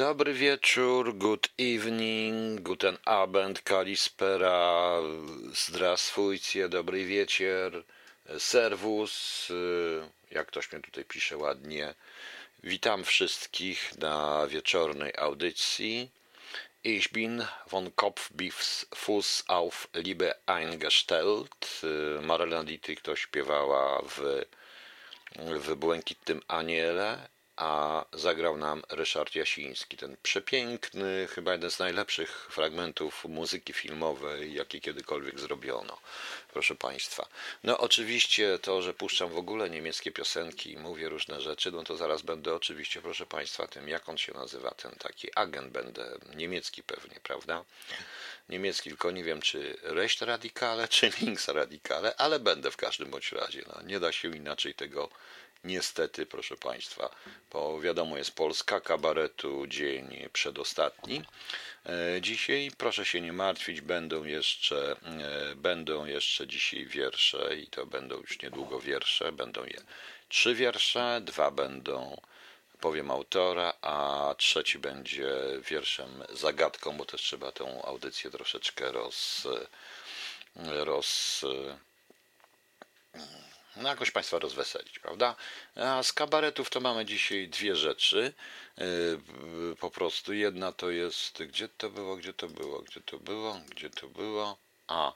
Dobry wieczór, good evening, guten Abend, kalispera, zdrastwujcie, dobry wieczór, serwus, jak ktoś mnie tutaj pisze ładnie. Witam wszystkich na wieczornej audycji. Ich bin von Kopf bis Fuß auf Liebe eingestellt. Marlena Dietrich to śpiewała w, w Błękitnym Aniele a zagrał nam Ryszard Jasiński. Ten przepiękny, chyba jeden z najlepszych fragmentów muzyki filmowej, jakie kiedykolwiek zrobiono, proszę Państwa. No oczywiście to, że puszczam w ogóle niemieckie piosenki i mówię różne rzeczy, no to zaraz będę oczywiście, proszę Państwa, tym, jak on się nazywa, ten taki agent będę, niemiecki pewnie, prawda? Niemiecki, tylko nie wiem, czy Recht Radikale, czy Links Radikale, ale będę w każdym bądź razie. No, nie da się inaczej tego Niestety, proszę Państwa, bo wiadomo jest Polska, kabaretu dzień przedostatni. E, dzisiaj, proszę się nie martwić, będą jeszcze, e, będą jeszcze dzisiaj wiersze i to będą już niedługo wiersze. Będą je trzy wiersze, dwa będą powiem autora, a trzeci będzie wierszem zagadką, bo też trzeba tą audycję troszeczkę roz, roz no jakoś Państwa rozweselić, prawda? A z kabaretów to mamy dzisiaj dwie rzeczy. E, po prostu jedna to jest, gdzie to było, gdzie to było, gdzie to było, gdzie to było. A,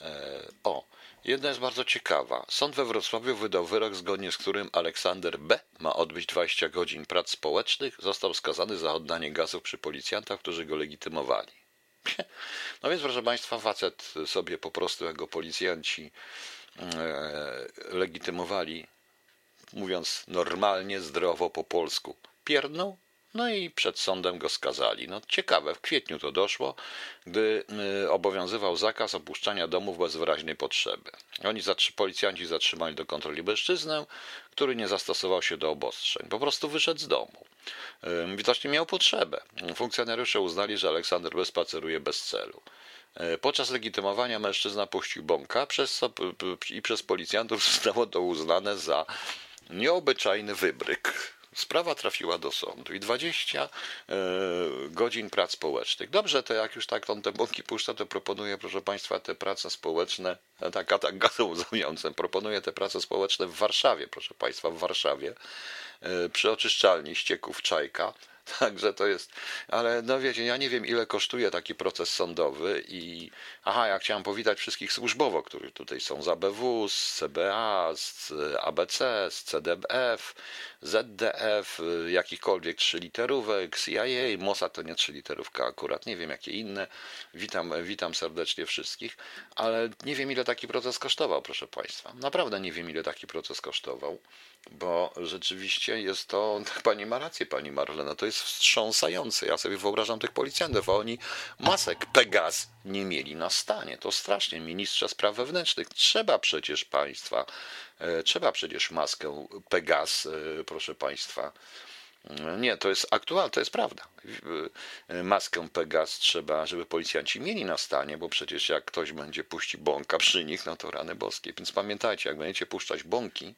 e, o, jedna jest bardzo ciekawa. Sąd we Wrocławiu wydał wyrok, zgodnie z którym Aleksander B. ma odbyć 20 godzin prac społecznych. Został skazany za oddanie gazów przy policjantach, którzy go legitymowali. No więc, proszę Państwa, facet sobie po prostu, jako policjanci legitymowali, mówiąc normalnie, zdrowo po polsku, pierdnął, no i przed sądem go skazali. No ciekawe, w kwietniu to doszło, gdy e, obowiązywał zakaz opuszczania domów bez wyraźnej potrzeby. Oni, policjanci zatrzymali do kontroli mężczyznę, który nie zastosował się do obostrzeń. Po prostu wyszedł z domu. E, widocznie miał potrzebę. Funkcjonariusze uznali, że Aleksander bezpaceruje bez celu. E, podczas legitymowania mężczyzna puścił bąka przez, i przez policjantów zostało to uznane za nieobyczajny wybryk. Sprawa trafiła do sądu i 20 e, godzin prac społecznych. Dobrze, to jak już tak on te bąki puszcza, to proponuję, proszę Państwa, te prace społeczne, e, tak, a tak gazą łzawiącym, proponuję te prace społeczne w Warszawie, proszę Państwa, w Warszawie, przy oczyszczalni ścieków Czajka Także to jest, ale no wiecie, ja nie wiem ile kosztuje taki proces sądowy i aha, ja chciałem powitać wszystkich służbowo, którzy tutaj są z ABW, z CBA, z ABC, z CDF, ZDF, jakichkolwiek trzyliterówek, CIA, Mossad to nie trzyliterówka akurat, nie wiem jakie inne. Witam, witam serdecznie wszystkich, ale nie wiem ile taki proces kosztował, proszę Państwa. Naprawdę nie wiem ile taki proces kosztował bo rzeczywiście jest to, pani ma rację, pani Marlena, to jest wstrząsające. Ja sobie wyobrażam tych policjantów, a oni masek Pegas nie mieli na stanie. To strasznie. Ministrze spraw wewnętrznych, trzeba przecież państwa, e, trzeba przecież maskę Pegas, e, proszę państwa. Nie, to jest aktualne, to jest prawda. E, maskę Pegas trzeba, żeby policjanci mieli na stanie, bo przecież jak ktoś będzie puścić bąka przy nich, no to rany boskie. Więc pamiętajcie, jak będziecie puszczać bąki,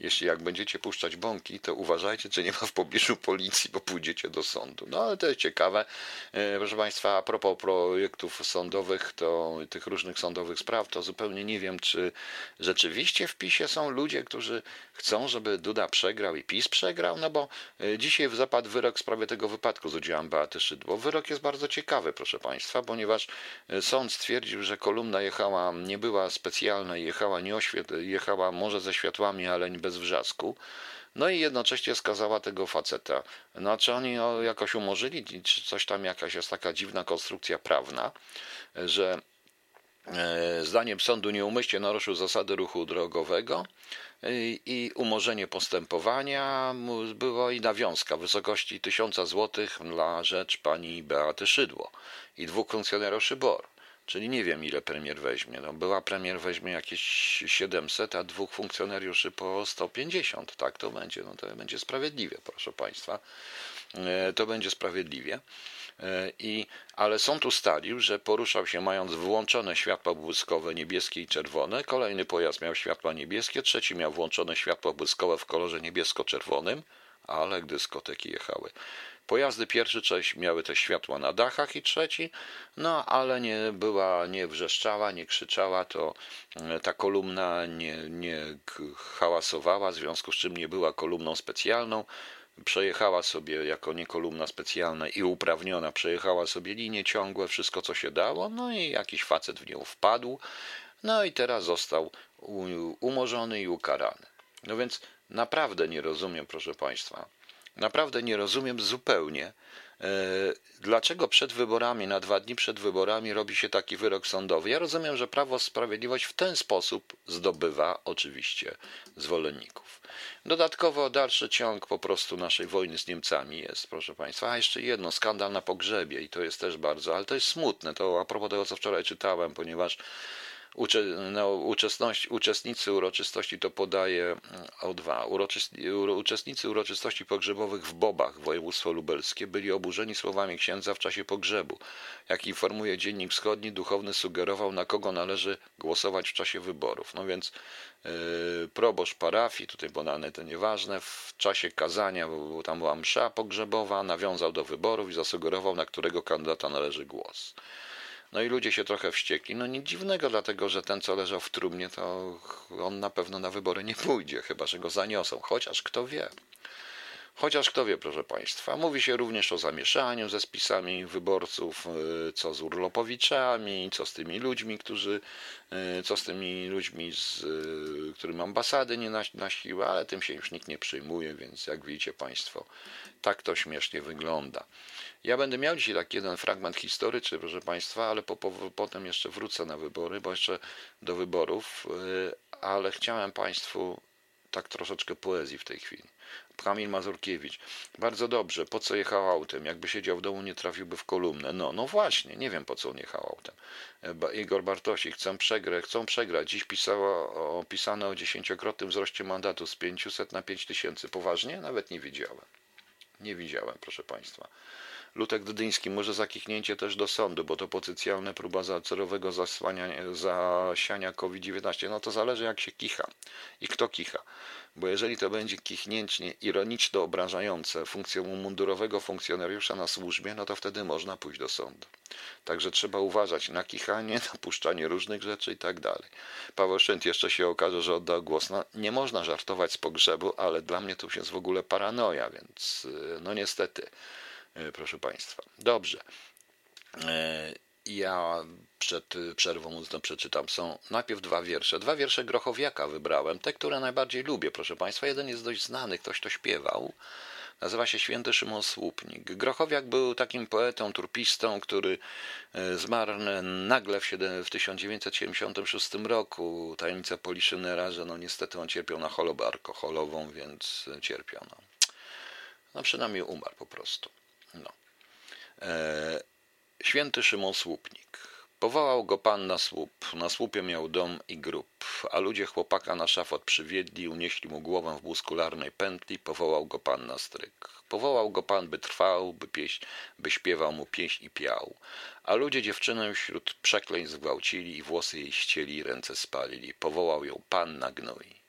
jeśli jak będziecie puszczać bąki, to uważajcie, czy nie ma w pobliżu policji, bo pójdziecie do sądu. No ale to jest ciekawe. E, proszę Państwa, a propos projektów sądowych, to tych różnych sądowych spraw, to zupełnie nie wiem, czy rzeczywiście w PiSie są ludzie, którzy chcą, żeby Duda przegrał i PiS przegrał, no bo e, dzisiaj zapadł wyrok w sprawie tego wypadku z udziałem Beaty Szydło. Wyrok jest bardzo ciekawy, proszę Państwa, ponieważ e, sąd stwierdził, że kolumna jechała, nie była specjalna, jechała, nie jechała może ze światłami, ale bez bez wrzasku. No i jednocześnie skazała tego faceta. No czy oni jakoś umorzyli, czy coś tam jakaś jest taka dziwna konstrukcja prawna, że e, zdaniem sądu nieumyślnie naruszył zasady ruchu drogowego i umorzenie postępowania było i nawiązka w wysokości 1000 zł dla rzecz pani Beaty Szydło i dwóch funkcjonariuszy BOR. Czyli nie wiem, ile premier weźmie. No, była premier weźmie jakieś 700, a dwóch funkcjonariuszy po 150. Tak to będzie. No, to będzie sprawiedliwie, proszę Państwa. E, to będzie sprawiedliwie. E, I, ale sąd ustalił, że poruszał się mając włączone światła błyskowe niebieskie i czerwone. Kolejny pojazd miał światła niebieskie, trzeci miał włączone światła błyskowe w kolorze niebiesko-czerwonym, ale dyskoteki jechały Pojazdy pierwszy część miały te światła na dachach i trzeci, no ale nie była, nie wrzeszczała, nie krzyczała, to e, ta kolumna nie, nie hałasowała, w związku z czym nie była kolumną specjalną. Przejechała sobie jako nie kolumna specjalna i uprawniona, przejechała sobie linie ciągłe, wszystko co się dało, no i jakiś facet w nią wpadł, no i teraz został umorzony i ukarany. No więc naprawdę nie rozumiem, proszę Państwa, naprawdę nie rozumiem zupełnie, e, dlaczego przed wyborami, na dwa dni przed wyborami robi się taki wyrok sądowy. Ja rozumiem, że Prawo Sprawiedliwość w ten sposób zdobywa oczywiście zwolenników. Dodatkowo dalszy ciąg po prostu naszej wojny z Niemcami jest, proszę Państwa. A jeszcze jedno, skandal na pogrzebie i to jest też bardzo, ale to jest smutne, to a propos tego, co wczoraj czytałem, ponieważ no, uczestnicy uroczystości to podaje mm, o dwa. uczestnicy uroczystości pogrzebowych w Bobach, województwo lubelskie, byli oburzeni słowami księdza w czasie pogrzebu. Jak informuje Dziennik Wschodni, duchowny sugerował, na kogo należy głosować w czasie wyborów. No więc yy, proboszcz parafii, tutaj podane to nieważne, w czasie kazania, bo tam była msza pogrzebowa, nawiązał do wyborów i zasugerował, na którego kandydata należy głos. No i ludzie się trochę wściekli. No nic dziwnego, dlatego że ten, co leżał w trumnie, to on na pewno na wybory nie pójdzie, chyba że go zaniosą. Chociaż kto wie. Chociaż kto wie, proszę Państwa, mówi się również o zamieszaniu ze spisami wyborców, y, co z urlopowiczami, co z tymi ludźmi, którzy, y, co z tymi ludźmi, z y, którym ambasady nie nasiły, ale tym się już nikt nie przyjmuje, więc jak widzicie Państwo, tak to śmiesznie wygląda. Ja będę miał dzisiaj taki jeden fragment historyczny, proszę Państwa, ale po, po, potem jeszcze wrócę na wybory, bo jeszcze do wyborów, ale chciałem Państwu tak troszeczkę poezji w tej chwili. Kamil Mazurkiewicz. Bardzo dobrze. Po co jechał autem? Jakby siedział w domu, nie trafiłby w kolumnę. No, no właśnie, nie wiem po co on jechał autem. Igor Bartosik. Chcą przegrać, chcą przegrać. Dziś pisała, opisane o dziesięciokrotnym wzroście mandatu z 500 na 5000. Poważnie? Nawet nie widziałem. Nie widziałem, proszę Państwa. Lutek Dydyński, może zakichnięcie też do sądu, bo to potencjalna próba celowego zasiania COVID-19. No to zależy jak się kicha i kto kicha. Bo jeżeli to będzie kichnięcie ironiczne, obrażające funkcją mundurowego funkcjonariusza na służbie, no to wtedy można pójść do sądu. Także trzeba uważać na kichanie, na puszczanie różnych rzeczy i tak dalej. Paweł Szynt jeszcze się okaże, że oddał głos. No, nie można żartować z pogrzebu, ale dla mnie to już jest w ogóle paranoja, więc no niestety. E, proszę Państwa. Dobrze. E, ja przed przerwą muzyczną przeczytam. Są najpierw dwa wiersze. Dwa wiersze Grochowiaka wybrałem. Te, które najbardziej lubię, proszę Państwa. Jeden jest dość znany, ktoś to śpiewał. Nazywa się Święty Szymon Słupnik. Grochowiak był takim poetą, turpistą, który e, zmarł nagle w 1976 roku. Tajemnica Poliszynera, że no niestety on cierpiał na chorobę alkoholową, więc cierpiał. No, no przynajmniej umarł po prostu. No. E, święty Szymon Słupnik. Powołał go pan na słup. Na słupie miał dom i grób, a ludzie chłopaka na szafot przywiedli, unieśli mu głowę w muskularnej pętli, powołał go pan na stryk. Powołał go pan, by trwał, by, pieś, by śpiewał mu pieśń i piał. A ludzie dziewczynę wśród przekleństw zgwałcili i włosy jej ścieli ręce spalili. Powołał ją pan na gnój.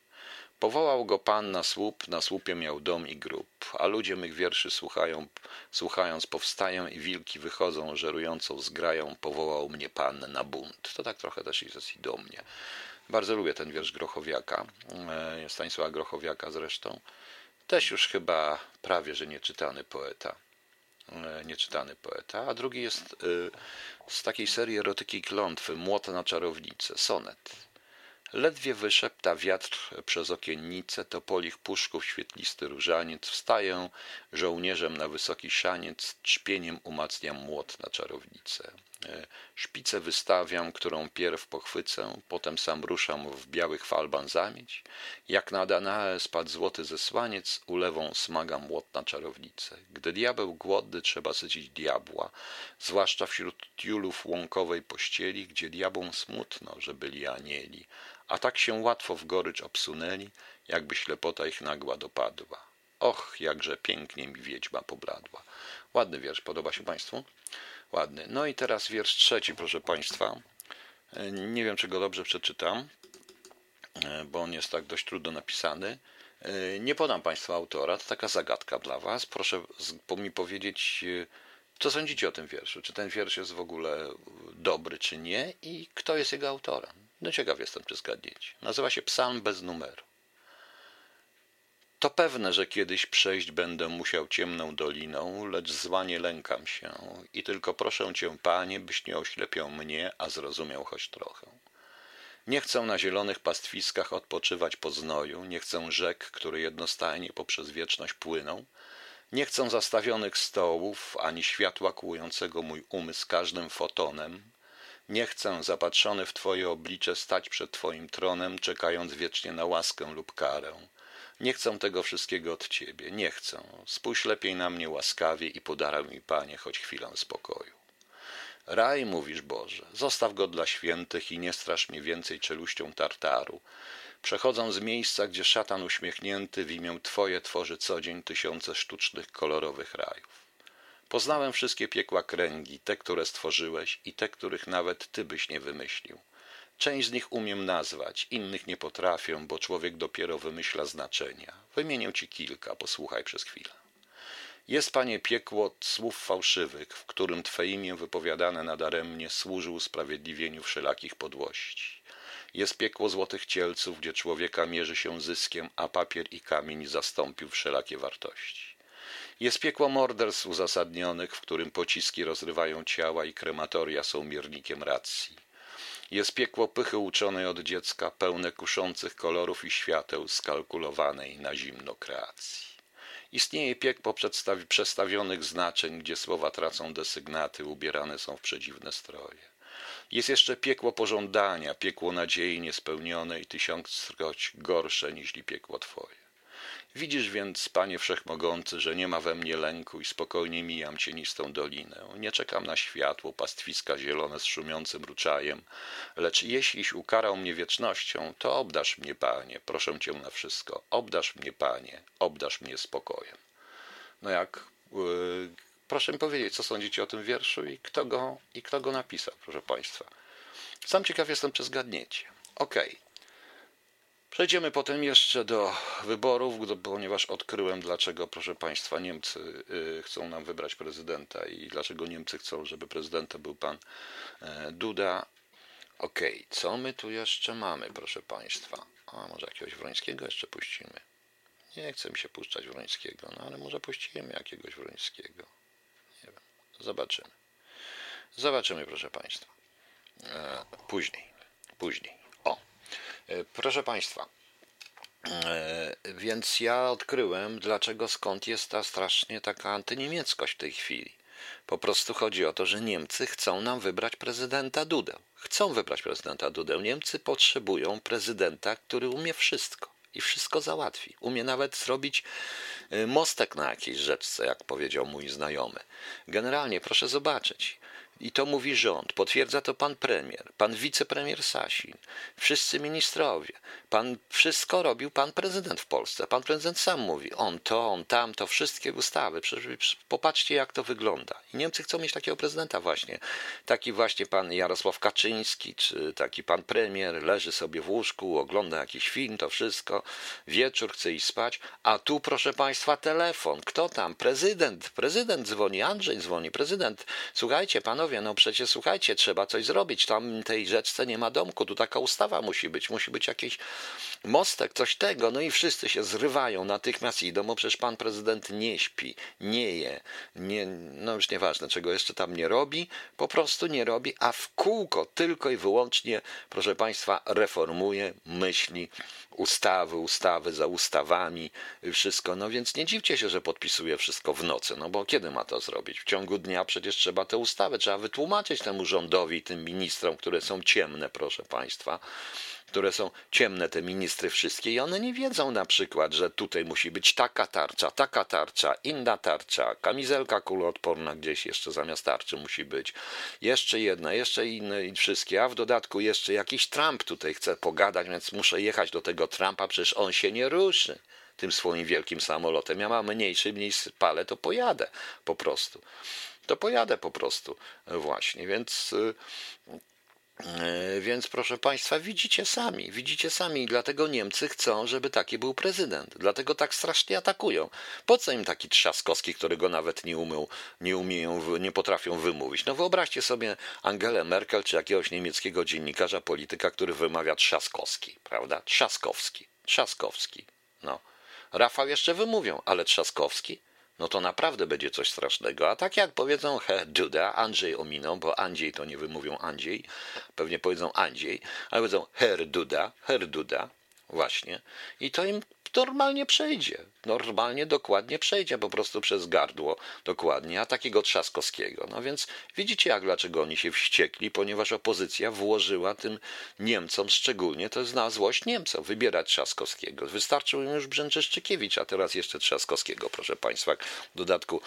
Powołał go Pan na słup, na słupie miał dom i grób, a ludzie mych wierszy słuchają, słuchając powstają i wilki wychodzą, żerującą zgrają, powołał mnie Pan na bunt. To tak trochę też jest i do mnie. Bardzo lubię ten wiersz Grochowiaka, e, Stanisława Grochowiaka zresztą. Też już chyba prawie, że nieczytany poeta. E, nieczytany poeta, a drugi jest e, z takiej serii erotyki klątwy, Młot na czarownicę, sonet. Ledwie wyszepta wiatr przez okiennice, to polich puszków świetlisty różaniec. Wstaję żołnierzem na wysoki szaniec, trzpieniem umacniam młot na czarownicę. E, szpicę wystawiam, którą pierw pochwycę, potem sam ruszam w białych falban zamieć. Jak na Danae spadł złoty zesłaniec, ulewą smagam młot na czarownicę. Gdy diabeł głodny, trzeba sycić diabła, zwłaszcza wśród tiulów łąkowej pościeli, gdzie diabłom smutno, że byli anieli a tak się łatwo w gorycz obsunęli, jakby ślepota ich nagła dopadła. Och, jakże pięknie mi wiedźma pobladła. Ładny wiersz, podoba się Państwu? Ładny. No i teraz wiersz trzeci, proszę Państwa. Nie wiem, czy go dobrze przeczytam, bo on jest tak dość trudno napisany. E, nie podam Państwu autora, to taka zagadka dla Was. Proszę mi powiedzieć, e, co sądzicie o tym wierszu? Czy ten wiersz jest w ogóle dobry, czy nie? I kto jest jego autorem? No ciekaw jestem, czy zgadniecie. Nazywa się Psalm bez numeru. To pewne, że kiedyś przejść będę musiał ciemną doliną, lecz zła nie lękam się i tylko proszę cię, panie, byś nie oślepiał mnie, a zrozumiał choć trochę. Nie chcę na zielonych pastwiskach odpoczywać po znoju, nie chcę rzek, które jednostajnie poprzez wieczność płyną, nie chcę zastawionych stołów, ani światła kłującego mój umysł każdym fotonem, nie chcę zapatrzony w Twoje oblicze stać przed Twoim tronem, czekając wiecznie na łaskę lub karę. Nie chcę tego wszystkiego od Ciebie, nie chcę. Spójrz lepiej na mnie łaskawie i podaruj mi, Panie, choć chwilę spokoju. Raj, mówisz Boże, zostaw go dla świętych i nie strasz mnie więcej czeluścią tartaru. Przechodzą z miejsca, gdzie szatan uśmiechnięty w imię Twoje tworzy co dzień tysiące sztucznych, kolorowych rajów. Poznałem wszystkie piekła kręgi, te, które stworzyłeś i te, których nawet Ty byś nie wymyślił. Część z nich umiem nazwać, innych nie potrafię, bo człowiek dopiero wymyśla znaczenia. Wymienię Ci kilka, posłuchaj przez chwilę. Jest, Panie, piekło słów fałszywych, w którym Twe imię wypowiadane nadaremnie służy usprawiedliwieniu wszelakich podłości. Jest piekło złotych cielców, gdzie człowieka mierzy się zyskiem, a papier i kamień zastąpił wszelakie wartości. Jest piekło morderstw uzasadnionych, w którym pociski rozrywają ciała i krematoria są miernikiem racji. Jest piekło pychy uczonej od dziecka, pełne kuszących kolorów i świateł, skalkulowanej na zimno kreacji. Istnieje piekło przestawionych znaczeń, gdzie słowa tracą desygnaty, ubierane są w przedziwne stroje. Jest jeszcze piekło pożądania, piekło nadziei niespełnionej, tysiąckroć gorsze niż piekło Twoje. Widzisz więc, Panie Wszechmogący, że nie ma we mnie lęku i spokojnie mijam cienistą dolinę. Nie czekam na światło, pastwiska zielone z szumiącym ruczajem, lecz jeśliś ukarał mnie wiecznością, to obdasz mnie, Panie, proszę Cię na wszystko, obdasz mnie, Panie, obdasz mnie spokojem. No jak, yy, proszę mi powiedzieć, co sądzicie o tym wierszu i kto go, i kto go napisał, proszę Państwa. Sam ciekaw jestem, czy zgadniecie. Okej. Okay. Przejdziemy potem jeszcze do wyborów, ponieważ odkryłem, dlaczego, proszę Państwa, Niemcy y, chcą nam wybrać prezydenta i dlaczego Niemcy chcą, żeby prezydentem był pan e, Duda. Okej, okay. co my tu jeszcze mamy, proszę Państwa? A może jakiegoś Wrońskiego jeszcze puścimy? Nie chcę mi się puszczać Wrońskiego, no ale może puścimy jakiegoś Wrońskiego. Nie wiem, zobaczymy. Zobaczymy, proszę Państwa. E, później, później. E, proszę Państwa, e, więc ja odkryłem, dlaczego skąd jest ta strasznie taka antyniemieckość w tej chwili. Po prostu chodzi o to, że Niemcy chcą nam wybrać prezydenta Dudę. Chcą wybrać prezydenta Dudę. Niemcy potrzebują prezydenta, który umie wszystko i wszystko załatwi. Umie nawet zrobić e, mostek na jakiejś rzeczce, jak powiedział mój znajomy. Generalnie proszę zobaczyć. I to mówi rząd, potwierdza to pan premier, pan wicepremier Sasin, wszyscy ministrowie. Pan wszystko robił pan prezydent w Polsce. Pan prezydent sam mówi, on to, on tam, to wszystkie ustawy. Przecież popatrzcie, jak to wygląda. I Niemcy chcą mieć takiego prezydenta właśnie. Taki właśnie pan Jarosław Kaczyński, czy taki pan premier leży sobie w łóżku, ogląda jakiś film, to wszystko. Wieczór chce iść spać, a tu, proszę państwa, telefon. Kto tam? Prezydent. Prezydent dzwoni, Andrzej dzwoni, prezydent. Słuchajcie, panowie, no przecież słuchajcie, trzeba coś zrobić. Tam tej rzeczce nie ma domku, tu taka ustawa musi być, musi być jakiś mostek, coś tego. No i wszyscy się zrywają, natychmiast idą, bo przecież pan prezydent nie śpi, nie je, nie, no już nieważne, czego jeszcze tam nie robi, po prostu nie robi, a w kółko tylko i wyłącznie, proszę państwa, reformuje, myśli, ustawy, ustawy za ustawami, wszystko. No więc nie dziwcie się, że podpisuje wszystko w nocy, no bo kiedy ma to zrobić? W ciągu dnia przecież trzeba tę ustawę, trzeba wytłumaczyć temu rządowi tym ministrom, które są ciemne, proszę Państwa, które są ciemne, te ministry wszystkie, i one nie wiedzą na przykład, że tutaj musi być taka tarcza, taka tarcza, inna tarcza, kamizelka kuloodporna gdzieś jeszcze zamiast tarczy musi być, jeszcze jedna, jeszcze inne i wszystkie, a w dodatku jeszcze jakiś Trump tutaj chce pogadać, więc muszę jechać do tego Trumpa, przecież on się nie ruszy tym swoim wielkim samolotem. Ja mam mniejszy, mniej spalę, to pojadę po prostu to pojadę po prostu właśnie. Więc y, E, więc proszę Państwa, widzicie sami, widzicie sami, dlatego Niemcy chcą, żeby taki był prezydent. Dlatego tak strasznie atakują. Po co im taki Trzaskowski, którego nawet nie, umył, nie umieją, nie potrafią wymówić? No wyobraźcie sobie Angelę Merkel czy jakiegoś niemieckiego dziennikarza, polityka, który wymawia Trzaskowski, prawda? Trzaskowski, Trzaskowski. No. Rafał jeszcze wymówią, ale Trzaskowski? No to naprawdę będzie coś strasznego. A tak jak powiedzą he, Duda, Andrzej ominą, bo Andrzej to nie wymówią Andrzej, pewnie powiedzą Andrzej, ale powiedzą Her Duda, Duda, właśnie. I to im normalnie przejdzie. Normalnie, dokładnie przejdzie po prostu przez gardło, dokładnie, a takiego Trzaskowskiego. No więc widzicie, jak dlaczego oni się wściekli, ponieważ opozycja włożyła tym Niemcom szczególnie, to jest na złość Niemcom, wybierać Trzaskowskiego. Wystarczył im już Brzęczyszczykiewicz, a teraz jeszcze Trzaskowskiego, proszę Państwa, w dodatku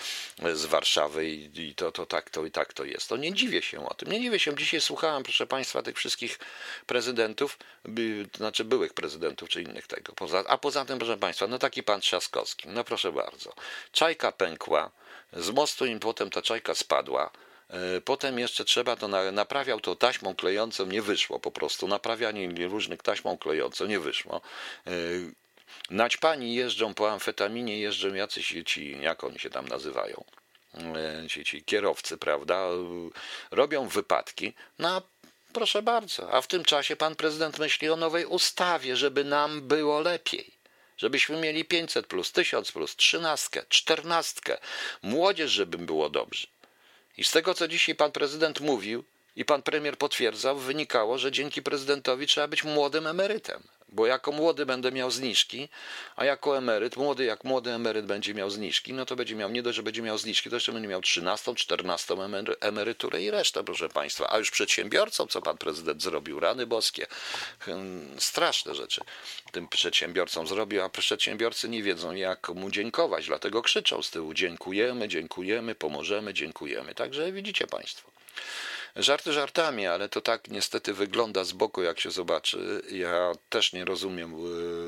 z Warszawy i, i to, to tak to i tak to jest. To nie dziwię się o tym, nie dziwię się. Dzisiaj słuchałem, proszę Państwa, tych wszystkich prezydentów, by, znaczy byłych prezydentów, czy innych tego. Poza, a poza tym proszę Państwa, no taki pan Trzaskowski, no proszę bardzo. Czajka pękła, z mostu im potem ta czajka spadła. E, potem jeszcze trzeba to naprawiał to taśmą klejącą, nie wyszło po prostu. Naprawianie różnych taśmą klejącą nie wyszło. E, naćpani jeżdżą po amfetaminie, jeżdżą jacyś ci, jak oni się tam nazywają, e, ci, ci kierowcy, prawda, robią wypadki. No proszę bardzo, a w tym czasie pan prezydent myśli o nowej ustawie, żeby nam było lepiej. Żebyśmy mieli 500 plus, 1000 plus, 13, 14, młodzież, żeby było dobrze. I z tego, co dzisiaj pan prezydent mówił i pan premier potwierdzał, wynikało, że dzięki prezydentowi trzeba być młodym emerytem bo jako młody będę miał zniżki, a jako emeryt, młody jak młody emeryt będzie miał zniżki, no to będzie miał, nie dość, że będzie miał zniżki, to jeszcze będzie miał 13, 14 emeryturę i resztę, proszę Państwa. A już przedsiębiorcom, co Pan Prezydent zrobił, rany boskie, hmm, straszne rzeczy tym przedsiębiorcom zrobił, a przedsiębiorcy nie wiedzą, jak mu dziękować, dlatego krzyczą z tyłu, dziękujemy, dziękujemy, pomożemy, dziękujemy. Także widzicie Państwo. Żarty żartami, ale to tak niestety wygląda z boku, jak się zobaczy. Ja też nie rozumiem,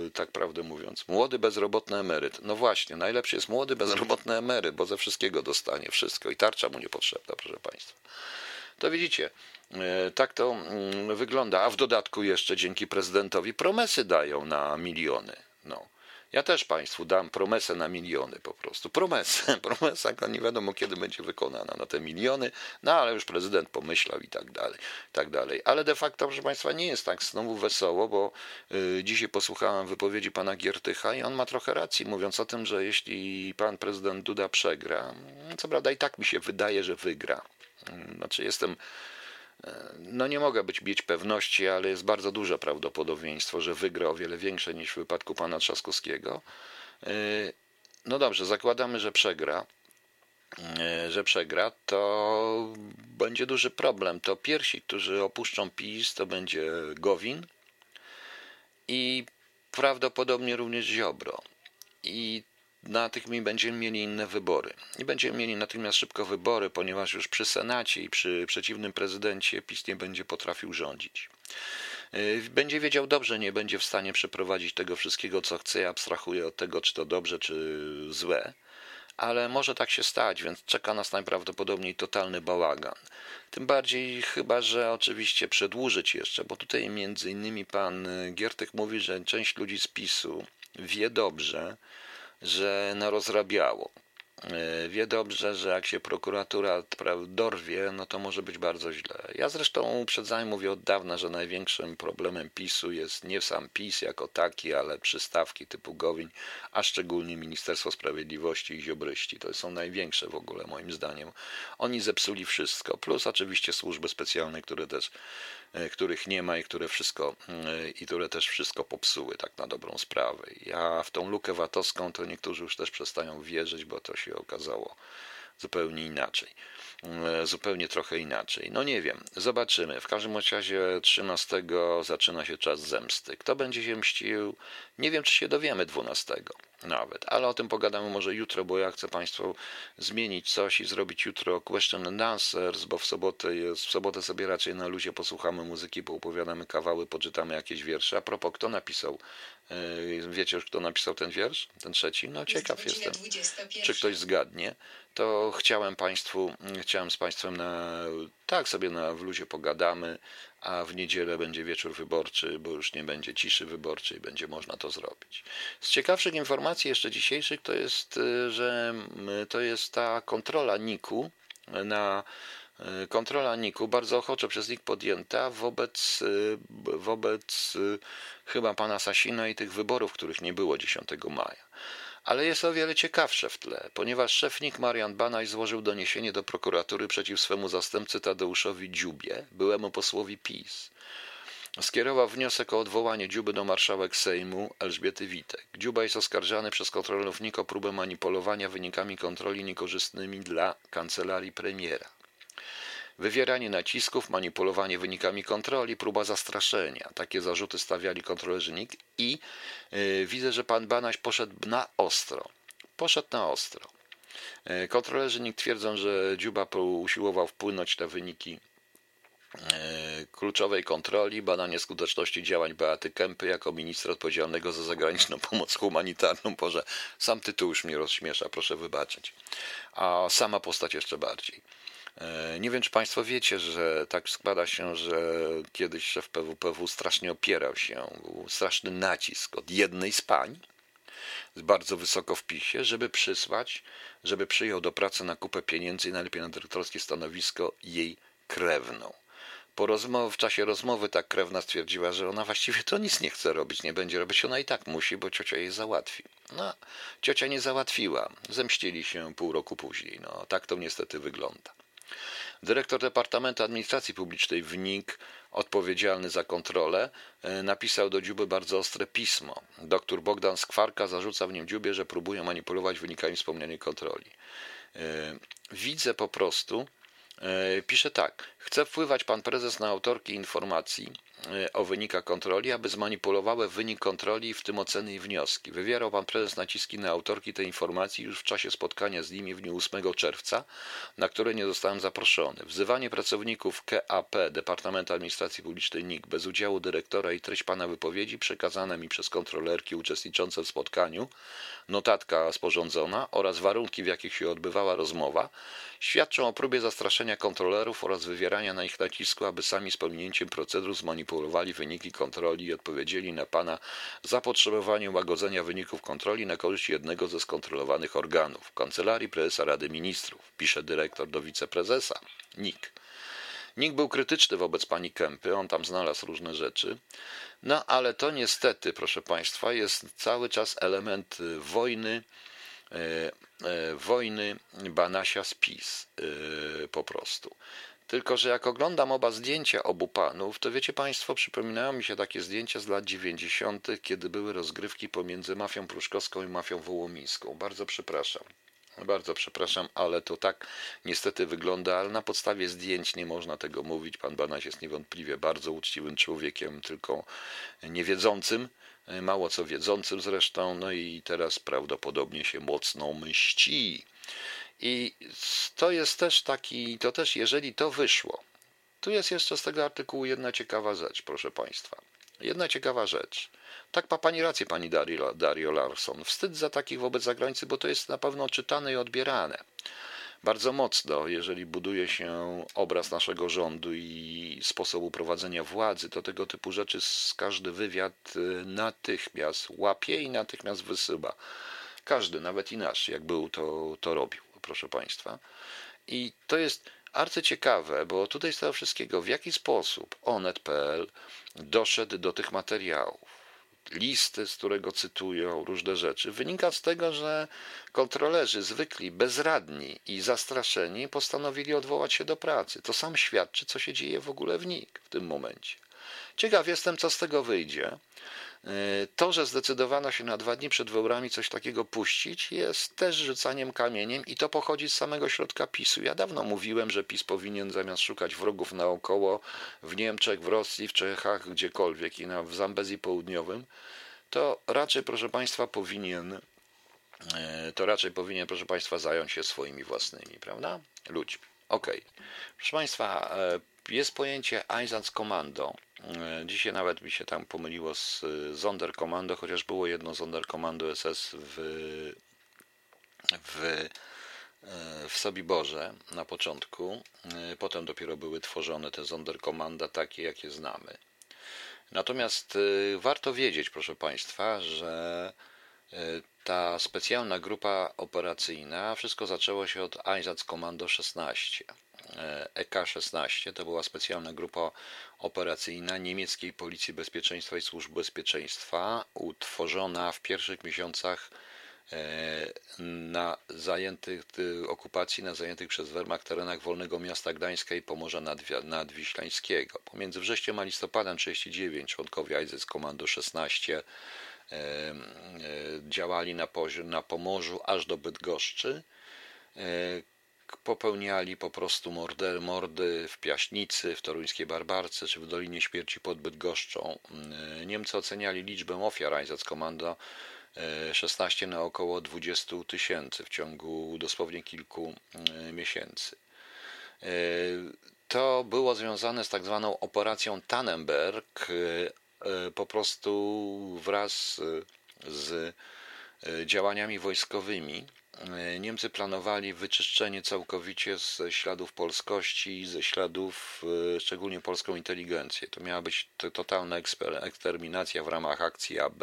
y, tak prawdę mówiąc. Młody bezrobotny emeryt. No właśnie, najlepszy jest młody bezrobotny emeryt, bo ze wszystkiego dostanie wszystko i tarcza mu niepotrzebna, proszę Państwa. To widzicie, y, tak to mm, wygląda, a w dodatku jeszcze dzięki prezydentowi promesy dają na miliony. No. Ja też Państwu dam promesę na miliony po prostu. Promesę, promesa, nie wiadomo kiedy będzie wykonana na te miliony, no ale już prezydent pomyślał i tak dalej, i tak dalej. Ale de facto, proszę Państwa, nie jest tak znowu wesoło, bo y, dzisiaj posłuchałem wypowiedzi pana Giertycha i on ma trochę racji, mówiąc o tym, że jeśli pan prezydent Duda przegra, co prawda i tak mi się wydaje, że wygra. Znaczy jestem no nie mogę być mieć pewności, ale jest bardzo duże prawdopodobieństwo, że wygra o wiele większe niż w wypadku pana Trzaskowskiego. E, no dobrze, zakładamy, że przegra. E, że przegra, to będzie duży problem. To pierwsi, którzy opuszczą PiS, to będzie Gowin i prawdopodobnie również Ziobro. I natychmiast będziemy mieli inne wybory. I będziemy mieli natychmiast szybko wybory, ponieważ już przy Senacie i przy przeciwnym prezydencie PiS nie będzie potrafił rządzić. Y, będzie wiedział dobrze, nie będzie w stanie przeprowadzić tego wszystkiego, co chce. Ja abstrahuję od tego, czy to dobrze, czy złe, ale może tak się stać, więc czeka nas najprawdopodobniej totalny bałagan. Tym bardziej chyba, że oczywiście przedłużyć jeszcze, bo tutaj między innymi pan Giertek mówi, że część ludzi z PiSu wie dobrze, że narozrabiało. E, wie dobrze, że jak się prokuratura dorwie, no to może być bardzo źle. Ja zresztą uprzedzałem, mówię od dawna, że największym problemem PiSu jest nie sam PiS jako taki, ale przystawki typu Gowin, a szczególnie Ministerstwo Sprawiedliwości i Ziobryści. To są największe w ogóle moim zdaniem. Oni zepsuli wszystko, plus oczywiście służby specjalne, które też których nie ma i które wszystko e, i które też wszystko popsuły tak na dobrą sprawę. Ja w tą lukę VAT-owską to niektórzy już też przestają wierzyć, bo to się okazało zupełnie inaczej. E, zupełnie trochę inaczej. No nie wiem, zobaczymy. W każdym razie 13 zaczyna się czas zemsty. Kto będzie się mścił? Nie wiem, czy się dowiemy 12 nawet, ale o tym pogadamy może jutro, bo ja chcę Państwu zmienić coś i zrobić jutro question and answers, bo w sobotę jest, w sobotę sobie raczej na luzie posłuchamy muzyki, poopowiadamy kawały, poczytamy jakieś wiersze. A propos, kto napisał E, wiecie już, kto napisał ten wiersz? Ten trzeci? No ciekaw jestem, czy ktoś zgadnie. To chciałem Państwu, chciałem z Państwem na, tak sobie na w luzie pogadamy, a w niedzielę będzie wieczór wyborczy, bo już nie będzie ciszy wyborczej, będzie można to zrobić. Z ciekawszych informacji jeszcze dzisiejszych to jest, e, że to jest ta kontrola NIK-u na E, kontrola NIK-u bardzo ochoczo przez NIK podjęta wobec, e, wobec chyba pana Sasina i tych wyborów, których nie było 10 maja. Ale jest o wiele ciekawsze w tle, ponieważ szef NIK Marian Banaj złożył doniesienie do prokuratury przeciw swemu zastępcy Tadeuszowi Dziubie, byłemu posłowi PiS. Skierował wniosek o odwołanie Dziuby do marszałek Sejmu Elżbiety Witek. Dziuba jest oskarżany przez kontrolerów NIK o próbę manipulowania wynikami kontroli niekorzystnymi dla kancelarii premiera. Wywieranie nacisków, manipulowanie wynikami kontroli, próba zastraszenia. Takie zarzuty stawiali kontrolerzy NIK i yy, widzę, że pan Banaś poszedł na ostro. Poszedł na ostro. Yy, kontrolerzy NIK twierdzą, że Dziuba usiłował wpłynąć na wyniki e, kluczowej kontroli, badanie skuteczności działań Beaty Kępy jako ministra odpowiedzialnego za zagraniczną pomoc humanitarną. Boże, sam tytuł już mnie rozśmiesza, proszę wybaczyć. A sama postać jeszcze bardziej. E, nie wiem, czy Państwo wiecie, że tak składa się, że kiedyś szef PWPW strasznie opierał się, był straszny nacisk od jednej z pań, bardzo wysoko w PiSie, żeby przysłać, żeby przyjął do pracy na kupę pieniędzy i najlepiej na dyrektorskie stanowisko jej krewną. Po rozmowie, w czasie rozmowy ta krewna stwierdziła, że ona właściwie to nic nie chce robić, nie będzie robić, ona i tak musi, bo ciocia jej załatwi. No, ciocia nie załatwiła, zemścili się pół roku później. No, tak to niestety wygląda. Dyrektor Departamentu Administracji Publicznej w NIK, odpowiedzialny za kontrolę, e, napisał do Dziuby bardzo ostre pismo. Doktor Bogdan Skwarka zarzuca w nim Dziubie, że próbuje manipulować wynikami wspomnianej kontroli. E, widzę po prostu, e, pisze tak, chce wpływać pan prezes na autorki informacji, o wynikach kontroli, aby zmanipulowały wynik kontroli, w tym oceny i wnioski. Wywierał pan prezes naciski na autorki tej informacji już w czasie spotkania z nimi w dniu 8 czerwca, na które nie zostałem zaproszony. Wzywanie pracowników KAP, Departamentu Administracji Publicznej NIK, bez udziału dyrektora i treść pana wypowiedzi przekazane mi przez kontrolerki uczestniczące w spotkaniu, notatka sporządzona oraz warunki, w jakich się odbywała rozmowa, świadczą o próbie zastraszenia kontrolerów oraz wywierania na ich nacisku, aby sami z pominięciem procedur zmanipulowali wyniki kontroli i odpowiedzieli na Pana zapotrzebowanie łagodzenia wyników kontroli na korzyść jednego ze skontrolowanych organów, Kancelarii Prezesa Rady Ministrów, pisze dyrektor do wiceprezesa, NIK. NIK był krytyczny wobec pani Kępy, on tam znalazł różne rzeczy. No ale to niestety, proszę Państwa, jest cały czas element wojny E, e, wojny Banasia z PiS po prostu. Tylko, że jak oglądam oba zdjęcia obu panów, to wiecie Państwo, przypominają mi się takie zdjęcia z lat 90., kiedy były rozgrywki pomiędzy mafią pruszkowską i mafią wołomińską. Bardzo przepraszam. Bardzo przepraszam, ale to tak niestety wygląda, ale na podstawie zdjęć nie można tego mówić. Pan Banaś jest niewątpliwie bardzo uczciwym człowiekiem, tylko niewiedzącym mało co wiedzącym zresztą, no i teraz prawdopodobnie się mocno mści. I to jest też taki, to też jeżeli to wyszło, tu jest jeszcze z tego artykułu jedna ciekawa rzecz, proszę Państwa. Jedna ciekawa rzecz. Tak ma Pani rację, Pani Dario, Dario Larson. Wstyd za takich wobec zagranicy, bo to jest na pewno czytane i odbierane bardzo mocno, jeżeli buduje się obraz naszego rządu i sposobu prowadzenia władzy, to tego typu rzeczy z każdy wywiad y, natychmiast łapie i natychmiast wysyła. Każdy, nawet i nasz, jak był, to, to robił, proszę Państwa. I to jest arcyciekawe, bo tutaj z tego wszystkiego, w jaki sposób onet.pl doszedł do tych materiałów listy, z którego cytują różne rzeczy, wynika z tego, że kontrolerzy zwykli, bezradni i zastraszeni postanowili odwołać się do pracy. To sam świadczy, co się dzieje w ogóle w NIK w tym momencie. Ciekaw jestem, co z tego wyjdzie. E, to, że zdecydowano się na dwa dni przed wyborami coś takiego puścić, jest też rzucaniem kamieniem i to pochodzi z samego środka PiSu. Ja dawno mówiłem, że PiS powinien zamiast szukać wrogów naokoło w Niemczech, w Rosji, w Czechach, gdziekolwiek i na, w Zambezji Południowym, to raczej, proszę Państwa, powinien e, to raczej powinien, proszę Państwa, zająć się swoimi własnymi, prawda? Ludźmi. Okej. Okay. Proszę Państwa, e, jest pojęcie Einsatzkommando. Dzisiaj nawet mi się tam pomyliło z Sonderkommando, chociaż było jedno Sonderkommando SS w, w, w Sobiborze na początku. Potem dopiero były tworzone te Sonderkommanda takie, jakie znamy. Natomiast warto wiedzieć, proszę Państwa, że ta specjalna grupa operacyjna, wszystko zaczęło się od Einsatzkommando 16. EK-16 to była specjalna grupa operacyjna niemieckiej Policji Bezpieczeństwa i Służb Bezpieczeństwa, utworzona w pierwszych miesiącach e, na zajętych okupacji na zajętych przez Wehrmacht terenach wolnego miasta Gdańska i Pomorza Nadwiślańskiego. Pomiędzy wrześniem a listopadem 1939 członkowie Einsatzkommando 16 e, e, działali na, na Pomorzu aż do Bydgoszczy popełniali po prostu mordy, mordy w Piaśnicy, w toruńskiej Barbarce czy w Dolinie Śmierci pod Bydgoszczą. Mm, Niemcy oceniali liczbę ofiar Einsatzkommando 16 na około 20 tysięcy w ciągu dosłownie kilku mm, miesięcy. To było związane z tak zwaną operacją Tannenberg, po prostu wraz z działaniami wojskowymi Niemcy planowali wyczyszczenie całkowicie ze śladów polskości, ze śladów e, szczególnie polską inteligencję. To miała być totalna eksterminacja w ramach akcji AB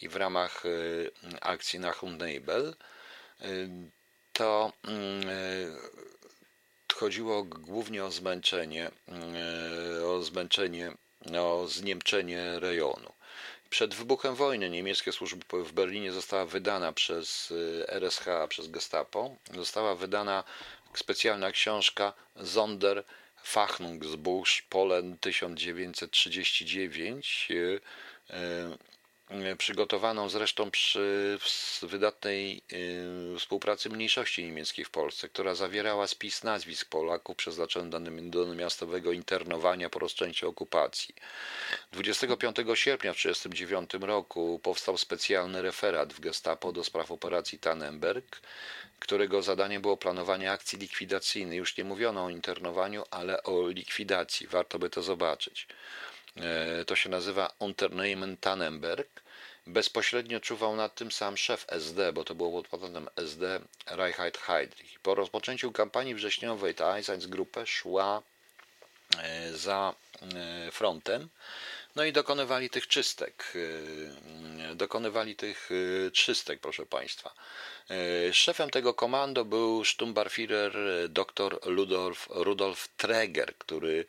i w ramach e, akcji Nachundnebel. To mm, chodziło głównie o zmęczenie, o zmęczenie, o zniemczenie rejonu. Przed wybuchem wojny niemieckie służby w Berlinie została wydana przez y, RSH, przez Gestapo, została wydana specjalna książka Sonder Fachungsbuch Polen 1939 E, przygotowaną zresztą przy wydatnej e, współpracy mniejszości niemieckiej w Polsce, która zawierała spis nazwisk Polaków przeznaczonych do miastowego internowania po rozpoczęciu okupacji. 25 sierpnia w 1939 roku powstał specjalny referat w Gestapo do spraw operacji Tannenberg, którego zadaniem było planowanie akcji likwidacyjnej. Już nie mówiono o internowaniu, ale o likwidacji. Warto by to zobaczyć. E, to się nazywa Unternehmen Tannenberg. Bezpośrednio czuwał nad tym sam szef SD, bo to było pod patentem SD Reichheit Heydrich. Po rozpoczęciu kampanii wrześniowej ta Einsatzgruppe szła e, za e, frontem, no i dokonywali tych czystek. Dokonywali tych czystek, proszę Państwa. Szefem tego komando był Sturmbannführer dr Rudolf, Rudolf Treger, który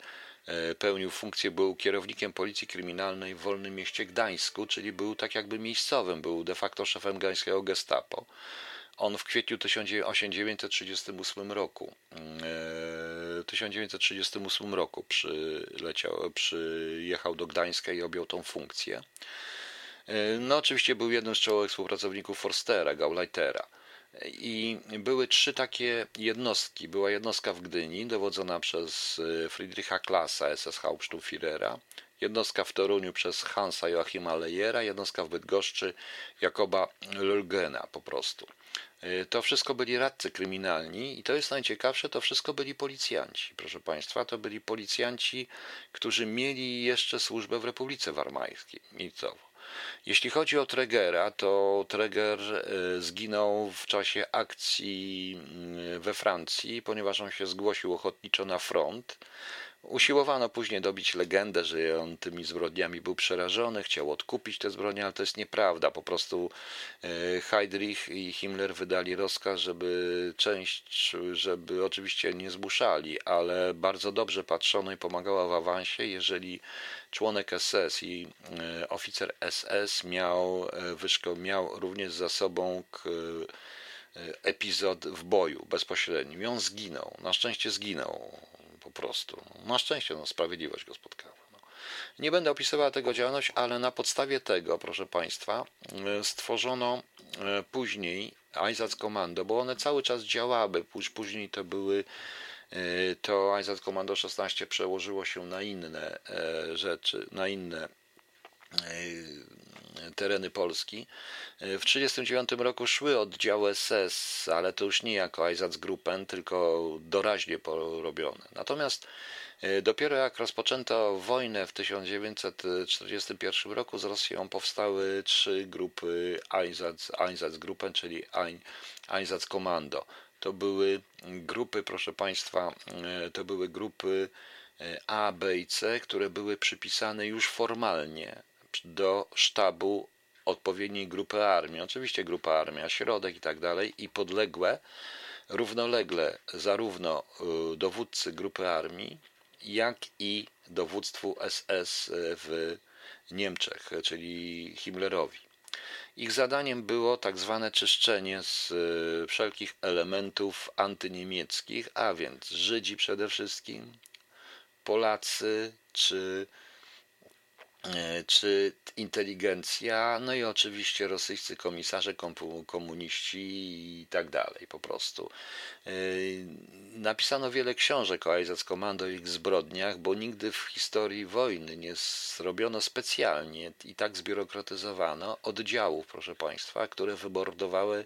pełnił funkcję, był kierownikiem policji kryminalnej w Wolnym Mieście Gdańsku, czyli był tak jakby miejscowym, był de facto szefem gdańskiego gestapo. On w kwietniu 1938 roku, 1938 mm, e, roku przyleciał, przyjechał do Gdańska i objął tą funkcję. E, no oczywiście był jednym z czołowych współpracowników Forstera, Gauleitera. I były trzy takie jednostki. Była jednostka w Gdyni, dowodzona przez e, Friedricha Klasa, SS Hauptsturmführera, jednostka w Toruniu przez Hansa Joachima Lejera, jednostka w Bydgoszczy Jakoba Lulgena po prostu. E, to wszystko byli radcy kryminalni i to jest najciekawsze, to wszystko byli policjanci, proszę Państwa, to byli policjanci, którzy mieli jeszcze służbę w Republice Warmańskiej, miejscowo. Jeśli chodzi o Tregera, to Treger e, zginął w czasie akcji mm, we Francji, ponieważ on się zgłosił ochotniczo na front. Usiłowano później dobić legendę, że on tymi zbrodniami był przerażony, chciał odkupić te zbrodnie, ale to jest nieprawda. Po prostu e, Heydrich i Himmler wydali rozkaz, żeby część, żeby oczywiście nie zmuszali, ale bardzo dobrze patrzono i pomagała w awansie, jeżeli członek SS i e, oficer SS miał, e, miał również za sobą epizod w boju bezpośrednim i on zginął. Na szczęście zginął po prostu. Na szczęście no, sprawiedliwość go spotkała. No. Nie będę opisywał tego działalność, ale na podstawie tego, proszę Państwa, e, stworzono e, później Einsatzkommando, bo one cały czas działały. Później to były e, to Einsatzkommando 16 przełożyło się na inne rzeczy, na inne tereny Polski. W 1939 roku szły oddziały SS, ale to już nie jako Einsatzgruppen, tylko doraźnie porobione. Natomiast dopiero jak rozpoczęto wojnę w 1941 roku z Rosją powstały trzy grupy Einsatz, Einsatzgruppen, czyli Einsatzkommando. To były grupy, proszę Państwa, to były grupy A, B i C, które były przypisane już formalnie do sztabu odpowiedniej grupy armii. Oczywiście grupa armia, środek i tak dalej, i podległe równolegle zarówno y, dowódcy grupy armii, jak i dowództwu SS w Niemczech, czyli Himmlerowi. Ich zadaniem było tak zwane czyszczenie z y, wszelkich elementów antyniemieckich, a więc Żydzi przede wszystkim, Polacy czy czy inteligencja, no i oczywiście rosyjscy komisarze, komuniści i tak dalej po prostu. E, napisano wiele książek o Komando i ich zbrodniach, bo nigdy w historii wojny nie zrobiono specjalnie i tak zbiurokratyzowano oddziałów, proszę Państwa, które wymordowały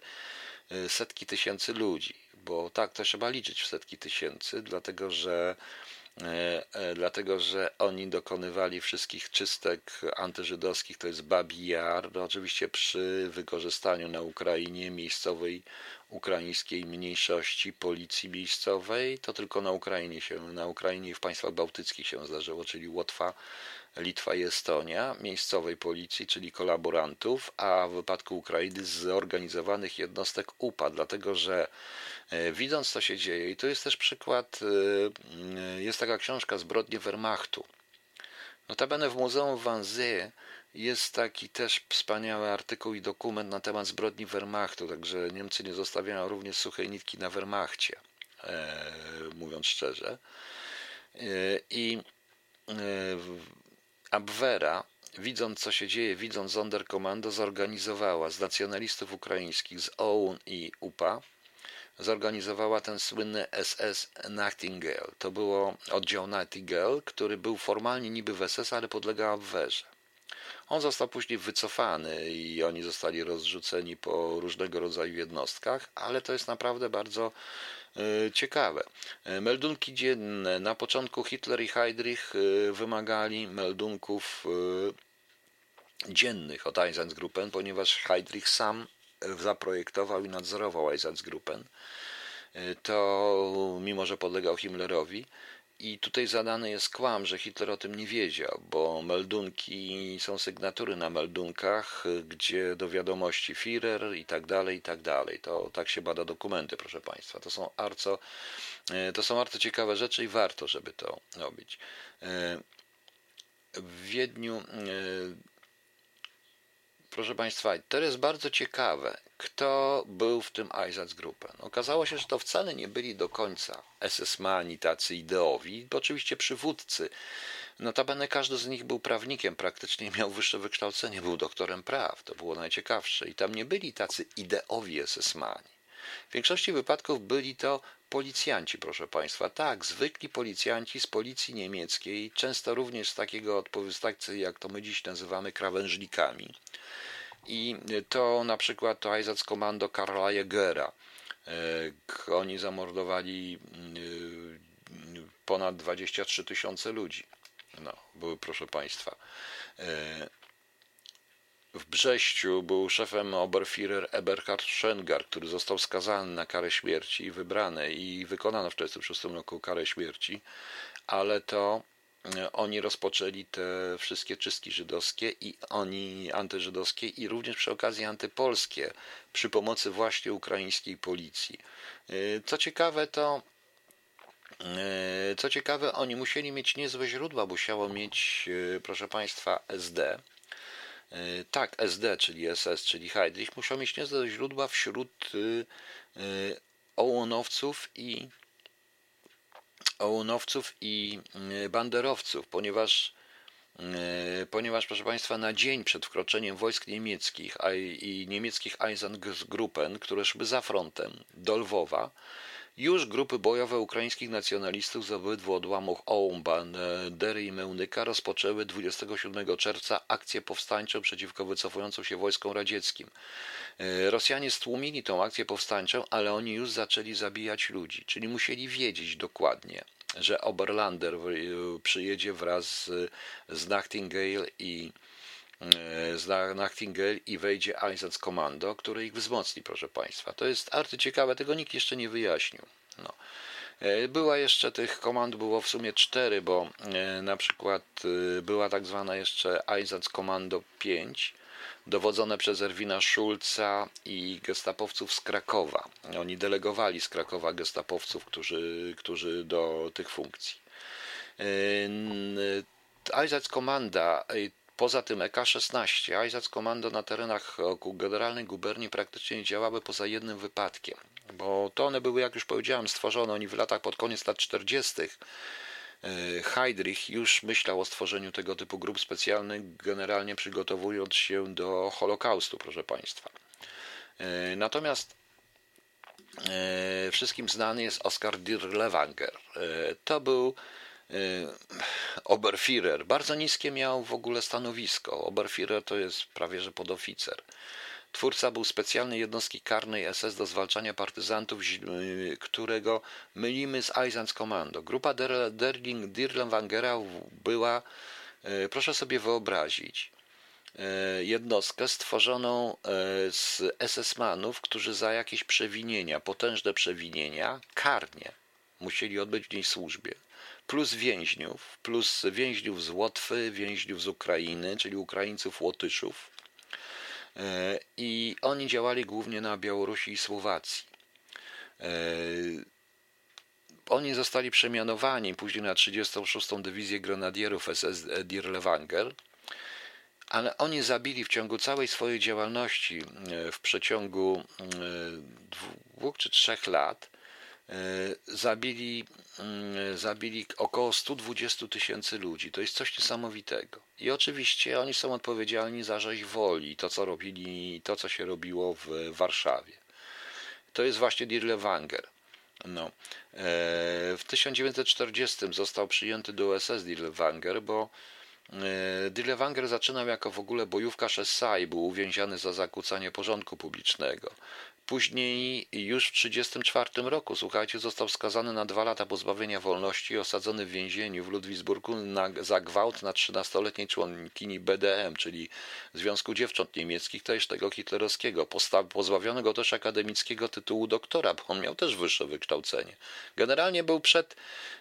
e, setki tysięcy ludzi, bo tak to trzeba liczyć w setki tysięcy, dlatego że E, e, dlatego że oni dokonywali wszystkich czystek antyżydowskich, to jest Babi Jar, no oczywiście przy wykorzystaniu na Ukrainie miejscowej ukraińskiej mniejszości policji miejscowej, to tylko na Ukrainie się, na Ukrainie i w państwach bałtyckich się zdarzyło, czyli Łotwa, Litwa i Estonia, miejscowej policji, czyli kolaborantów, a w wypadku Ukrainy zorganizowanych jednostek UPA, dlatego że e, widząc co się dzieje, i to jest też przykład, e, jest taka książka Zbrodnie Wehrmachtu. Notabene w Muzeum Wannsee jest taki też wspaniały artykuł i dokument na temat zbrodni Wehrmachtu, także Niemcy nie zostawiają również suchej nitki na Wehrmachcie, e, mówiąc szczerze. I Abwera, widząc co się dzieje, widząc Sonderkommando, zorganizowała z nacjonalistów ukraińskich, z OUN i UPA, zorganizowała ten słynny SS Nightingale. To było oddział Nightingale, który był formalnie niby w SS, ale podlegał Abwerze. On został później wycofany i oni zostali rozrzuceni po różnego rodzaju jednostkach, ale to jest naprawdę bardzo E, ciekawe. E, meldunki dzienne. Na początku Hitler i Heydrich e, wymagali meldunków dziennych od Einsatzgruppen, ponieważ Heydrich sam zaprojektował i nadzorował Einsatzgruppen. To mimo, że podlegał Himmlerowi, i tutaj zadany jest kłam, że Hitler o tym nie wiedział, bo meldunki są sygnatury na meldunkach, gdzie do wiadomości Führer i tak dalej, i tak dalej. To tak się bada dokumenty, proszę Państwa. To są arco, e, to są bardzo ciekawe rzeczy i warto, żeby to robić. E, w Wiedniu e, Proszę Państwa, to jest bardzo ciekawe, kto był w tym Einsatzgruppen. Okazało się, że to wcale nie byli do końca SS-mani tacy ideowi, oczywiście przywódcy. Notabene każdy z nich był prawnikiem, praktycznie miał wyższe wykształcenie, był doktorem praw, to było najciekawsze. I tam nie byli tacy ideowi SS-mani. W większości wypadków byli to policjanci, proszę Państwa. Tak, zwykli policjanci z policji niemieckiej, często również z takiego odpowiedzi, jak to my dziś nazywamy krawężnikami. I to na przykład to Einsatzkommando Karla Jägera. E, oni zamordowali e, ponad 23 tysiące ludzi. No, były, proszę Państwa. W Brześciu był szefem Oberführer Eberhard Schengar, który został skazany na karę śmierci i wybrany i wykonano w 1946 roku karę śmierci, ale to e, oni rozpoczęli te wszystkie czystki żydowskie i oni antyżydowskie i również przy okazji antypolskie przy pomocy właśnie ukraińskiej policji. E, co ciekawe to e, co ciekawe, oni musieli mieć niezłe źródła, musiało mieć, proszę Państwa, SD, tak, SD, czyli SS, czyli Heydrich, musiał mieć niezłe źródła wśród y, y, ołonowców i ołonowców i y, banderowców, ponieważ ponieważ, proszę Państwa, na dzień przed wkroczeniem wojsk niemieckich i niemieckich Einsatzgruppen, które szły za frontem do Lwowa, Już grupy bojowe ukraińskich nacjonalistów z obydwu odłamów Oumban, Dery i Mełnyka rozpoczęły 27 czerwca akcję powstańczą przeciwko wycofującym się wojskom radzieckim. E, Rosjanie stłumili tą akcję powstańczą, ale oni już zaczęli zabijać ludzi, czyli musieli wiedzieć dokładnie, że Oberlander e, przyjedzie wraz z, Nachtingale i z Nachtingale i wejdzie Einsatzkommando, które ich wzmocni, proszę Państwa. To jest arcyciekawe, tego nikt jeszcze nie wyjaśnił. No. Była jeszcze tych komand było w sumie cztery, bo na przykład była tak zwana jeszcze Einsatzkommando 5, dowodzone przez Erwina Schulza i gestapowców z Krakowa. Oni delegowali z Krakowa gestapowców, którzy, którzy do tych funkcji. Einsatzkommanda, poza tym EK-16, Einsatzkommando na terenach Generalnej Guberni praktycznie nie działały poza jednym wypadkiem, bo to one były, jak już powiedziałem, stworzone oni w latach pod koniec lat 40 E, Heydrich już myślał o stworzeniu tego typu grup specjalnych, generalnie przygotowując się do Holokaustu, proszę Państwa. E, natomiast e, wszystkim znany jest Oskar Dirlewanger. To był Oberführer. Bardzo niskie miał w ogóle stanowisko. Oberführer to jest prawie że podoficer. Twórca był specjalnej jednostki karnej SS do zwalczania partyzantów, y, którego mylimy z Einsatzkommando. Grupa Derling Dirlewangera była, y, proszę sobie wyobrazić, y, jednostkę stworzoną z SS-manów, którzy za jakieś przewinienia, potężne przewinienia, karnie musieli odbyć w niej służbie. Plus więźniów, plus więźniów z Łotwy, więźniów z Ukrainy, czyli Ukraińców Łotyszów, E, i oni działali głównie na Białorusi i Słowacji. E, oni zostali przemianowani później na 36. Dywizję Grenadierów SS Dirlewanger, ale oni zabili w ciągu całej swojej działalności e, w przeciągu dwóch czy trzech lat zabili, zabili około 120 tysięcy ludzi. To jest coś niesamowitego. I oczywiście oni są odpowiedzialni za rzeź woli, to co robili, to co się robiło w Warszawie. To jest właśnie Dirlewanger. No. E, w 1940 został przyjęty do SS Dirlewanger, bo e, Dirlewanger zaczynał jako w ogóle bojówka Szessa i był uwięziany za zakłócanie porządku publicznego. Później już w 1934 roku, słuchajcie, został skazany na dwa lata pozbawienia wolności i osadzony w więzieniu w Ludwigsburgu na, za gwałt na 13-letniej członkini BDM, czyli Związku Dziewcząt Niemieckich, też tego hitlerowskiego. pozbawiono go też akademickiego tytułu doktora, bo on miał też wyższe wykształcenie. Generalnie był przed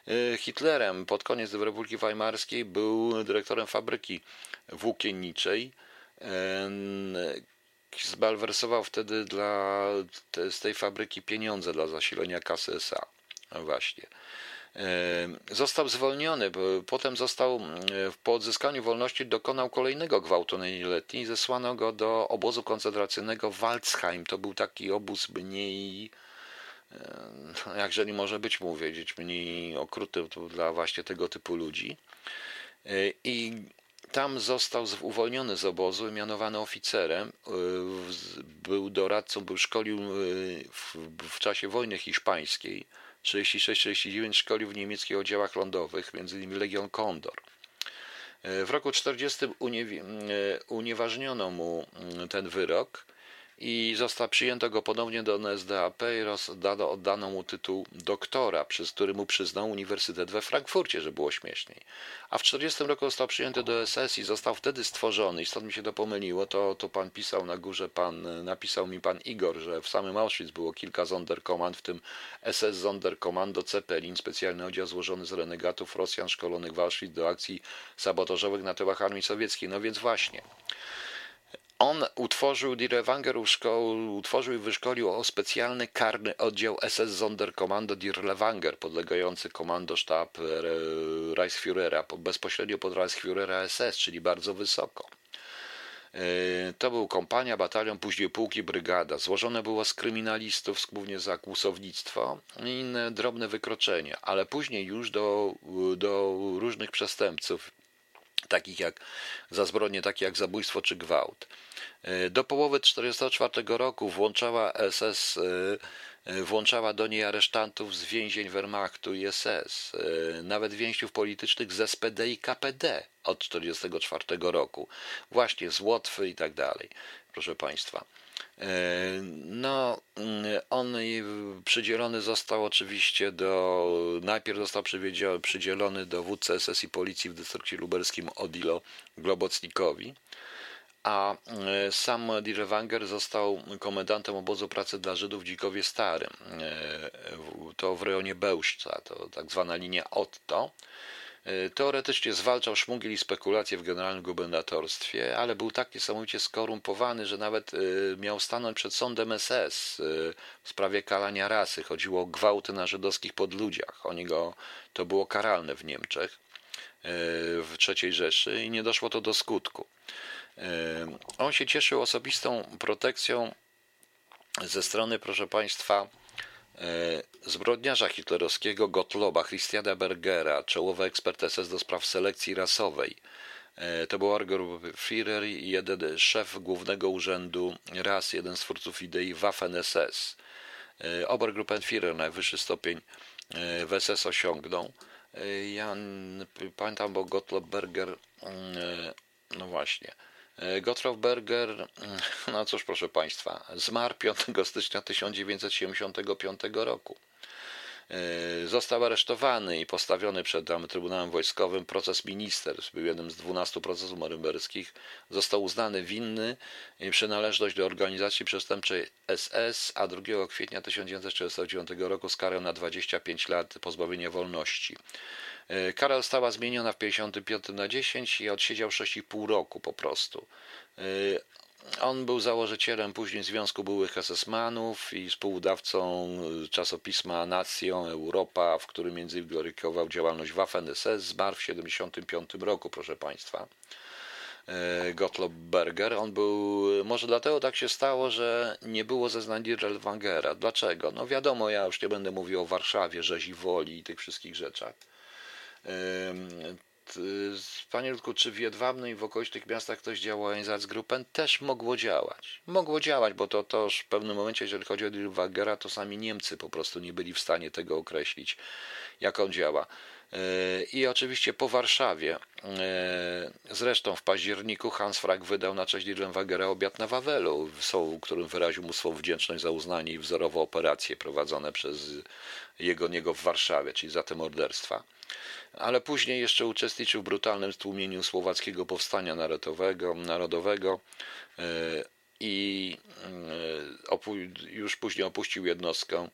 y, Hitlerem, pod koniec Republiki Weimarskiej, był dyrektorem fabryki włókienniczej zbalwersował wtedy dla, te, z tej fabryki pieniądze dla zasilenia kasy SA. No właśnie. Został zwolniony, potem został po odzyskaniu wolności dokonał kolejnego gwałtu na nieletni i zesłano go do obozu koncentracyjnego Waldsheim. To był taki obóz mniej, jakżeli może być wiedzieć, mniej okrutny dla właśnie tego typu ludzi. E, I tam został uwolniony z obozu i mianowany oficerem. Y, był doradcą, był szkolił y, w, w czasie wojny hiszpańskiej. 36-39 szkolił w niemieckich oddziałach lądowych, m.in. Legion Kondor. Y, w roku 40 unieważniono mu ten wyrok i został przyjęto go ponownie do NSDAP i rozdano, oddano mu tytuł doktora, przez który mu przyznał Uniwersytet we Frankfurcie, że było śmieszniej. A w 40 roku został przyjęty do SS i został wtedy stworzony i stąd mi się to pomyliło, to, to pan pisał na górze, pan, napisał mi pan Igor, że w samym Auschwitz było kilka Sonderkommand, w tym SS Sonderkommando Zeppelin, specjalny oddział złożony z renegatów Rosjan szkolonych w Auschwitz do akcji sabotażowych na tyłach armii sowieckiej. No więc właśnie. On utworzył, Dirlewanger utworzył i wyszkolił specjalny karny oddział SS Sonderkommando Dirlewanger, podlegający komandosztab Reichsführera, bezpośrednio pod Reichsführera SS, czyli bardzo wysoko. E, to był kompania, batalion, później pułki, brygada. Złożone było z kryminalistów, głównie za kłusownictwo i inne drobne wykroczenia, ale później już do, do różnych przestępców takich jak za zbrodnie takie jak zabójstwo czy gwałt. Do połowy 1944 roku włączała SS włączała do niej aresztantów z więzień Wehrmachtu i SS, nawet więźniów politycznych z SPD i KPD od 1944 roku, właśnie z Łotwy i tak dalej, proszę Państwa. No, on przydzielony został oczywiście do. Najpierw został przydzielony do wódcy SS i policji w dystrykcie lubelskim Odilo Globocnikowi, a sam Dirlewanger został komendantem obozu pracy dla Żydów w Dzikowie Starym. To w rejonie Bełżca, to tak zwana linia Otto. Teoretycznie zwalczał szmugiel i spekulacje w generalnym gubernatorstwie, ale był tak niesamowicie skorumpowany, że nawet miał stanąć przed sądem SS w sprawie kalania rasy. Chodziło o gwałty na żydowskich podludziach. Oni go, to było karalne w Niemczech, w III Rzeszy i nie doszło to do skutku. On się cieszył osobistą protekcją ze strony, proszę Państwa, zbrodniarza hitlerowskiego Gottloba, Christiana Bergera, czołowy ekspert SS do spraw selekcji rasowej. To był Führer i jeden szef Głównego Urzędu Ras, jeden z twórców idei Waffen-SS. Obergruppenführer, najwyższy stopień w SS osiągnął. Ja pamiętam, bo Gottlob Berger, no właśnie, Gottlob Berger, no cóż proszę Państwa, zmarł 5 stycznia 1975 roku. Został aresztowany i postawiony przed Trybunałem Wojskowym. Proces ministerstw był jednym z 12 procesów norymberskich. Został uznany winny przynależność do organizacji przestępczej SS, a 2 kwietnia 1949 roku skarę na 25 lat pozbawienia wolności. Kara została zmieniona w 55 na 10 i odsiedział 6,5 roku po prostu. On był założycielem później Związku Byłych SS-manów i współdawcą czasopisma Nacją Europa, w którym między innymi glorykował działalność Waffen-SS. Zmarł w 75 roku, proszę Państwa. Gottlob Berger. On był, może dlatego tak się stało, że nie było zeznań Dirlewanger. Dlaczego? No wiadomo, ja już nie będę mówił o Warszawie, rzezi woli i tych wszystkich rzeczach. Panie Ludku, czy w Jedwabnej i w okolicznych miastach ktoś działał Einsatzgruppen? Też mogło działać. Mogło działać, bo to, już w pewnym momencie, jeżeli chodzi o Dirlwagera, to sami Niemcy po prostu nie byli w stanie tego określić, jak on działa. I oczywiście po Warszawie, zresztą w październiku Hans Frank wydał na cześć Dirlenwagera obiad na Wawelu, w którym wyraził mu swą wdzięczność za uznanie i wzorowe operacje prowadzone przez jego niego w Warszawie, czyli za te morderstwa ale później jeszcze uczestniczył w brutalnym stłumieniu słowackiego powstania narodowego, narodowego i już później opuścił jednostkę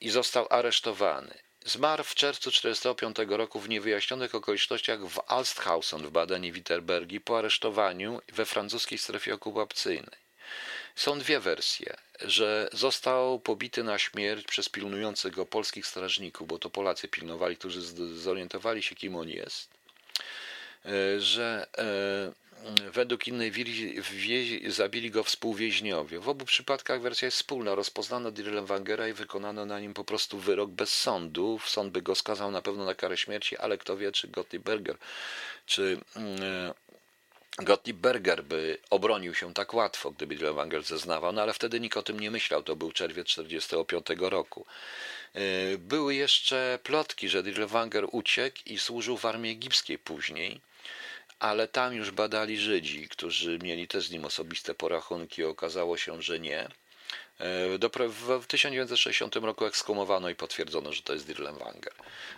i został aresztowany. Zmarł w czerwcu 1945 roku w niewyjaśnionych okolicznościach w Alsthausen w Badenie-Wittenbergi po aresztowaniu we francuskiej strefie okupacyjnej. Są dwie wersje, że został pobity na śmierć przez pilnujących go polskich strażników, bo to Polacy pilnowali, którzy zorientowali się, kim on jest, że według innej wieści zabili go współwięźniowie. W obu przypadkach wersja jest wspólna. Rozpoznano Dirlewanger i wykonano na nim po prostu wyrok bez sądu. Sąd by go skazał na pewno na karę śmierci, ale kto wie, czy Gottlieb Berger, czy Gottlieb Berger by obronił się tak łatwo, gdyby Dirlewanger zeznawał, no ale wtedy nikt o tym nie myślał. To był czerwiec 1945 roku. Były jeszcze plotki, że Dirlewanger uciekł i służył w armii egipskiej później ale tam już badali Żydzi, którzy mieli też z nim osobiste porachunki. Okazało się, że nie. W 1960 roku ekshumowano i potwierdzono, że to jest Dirlewanger.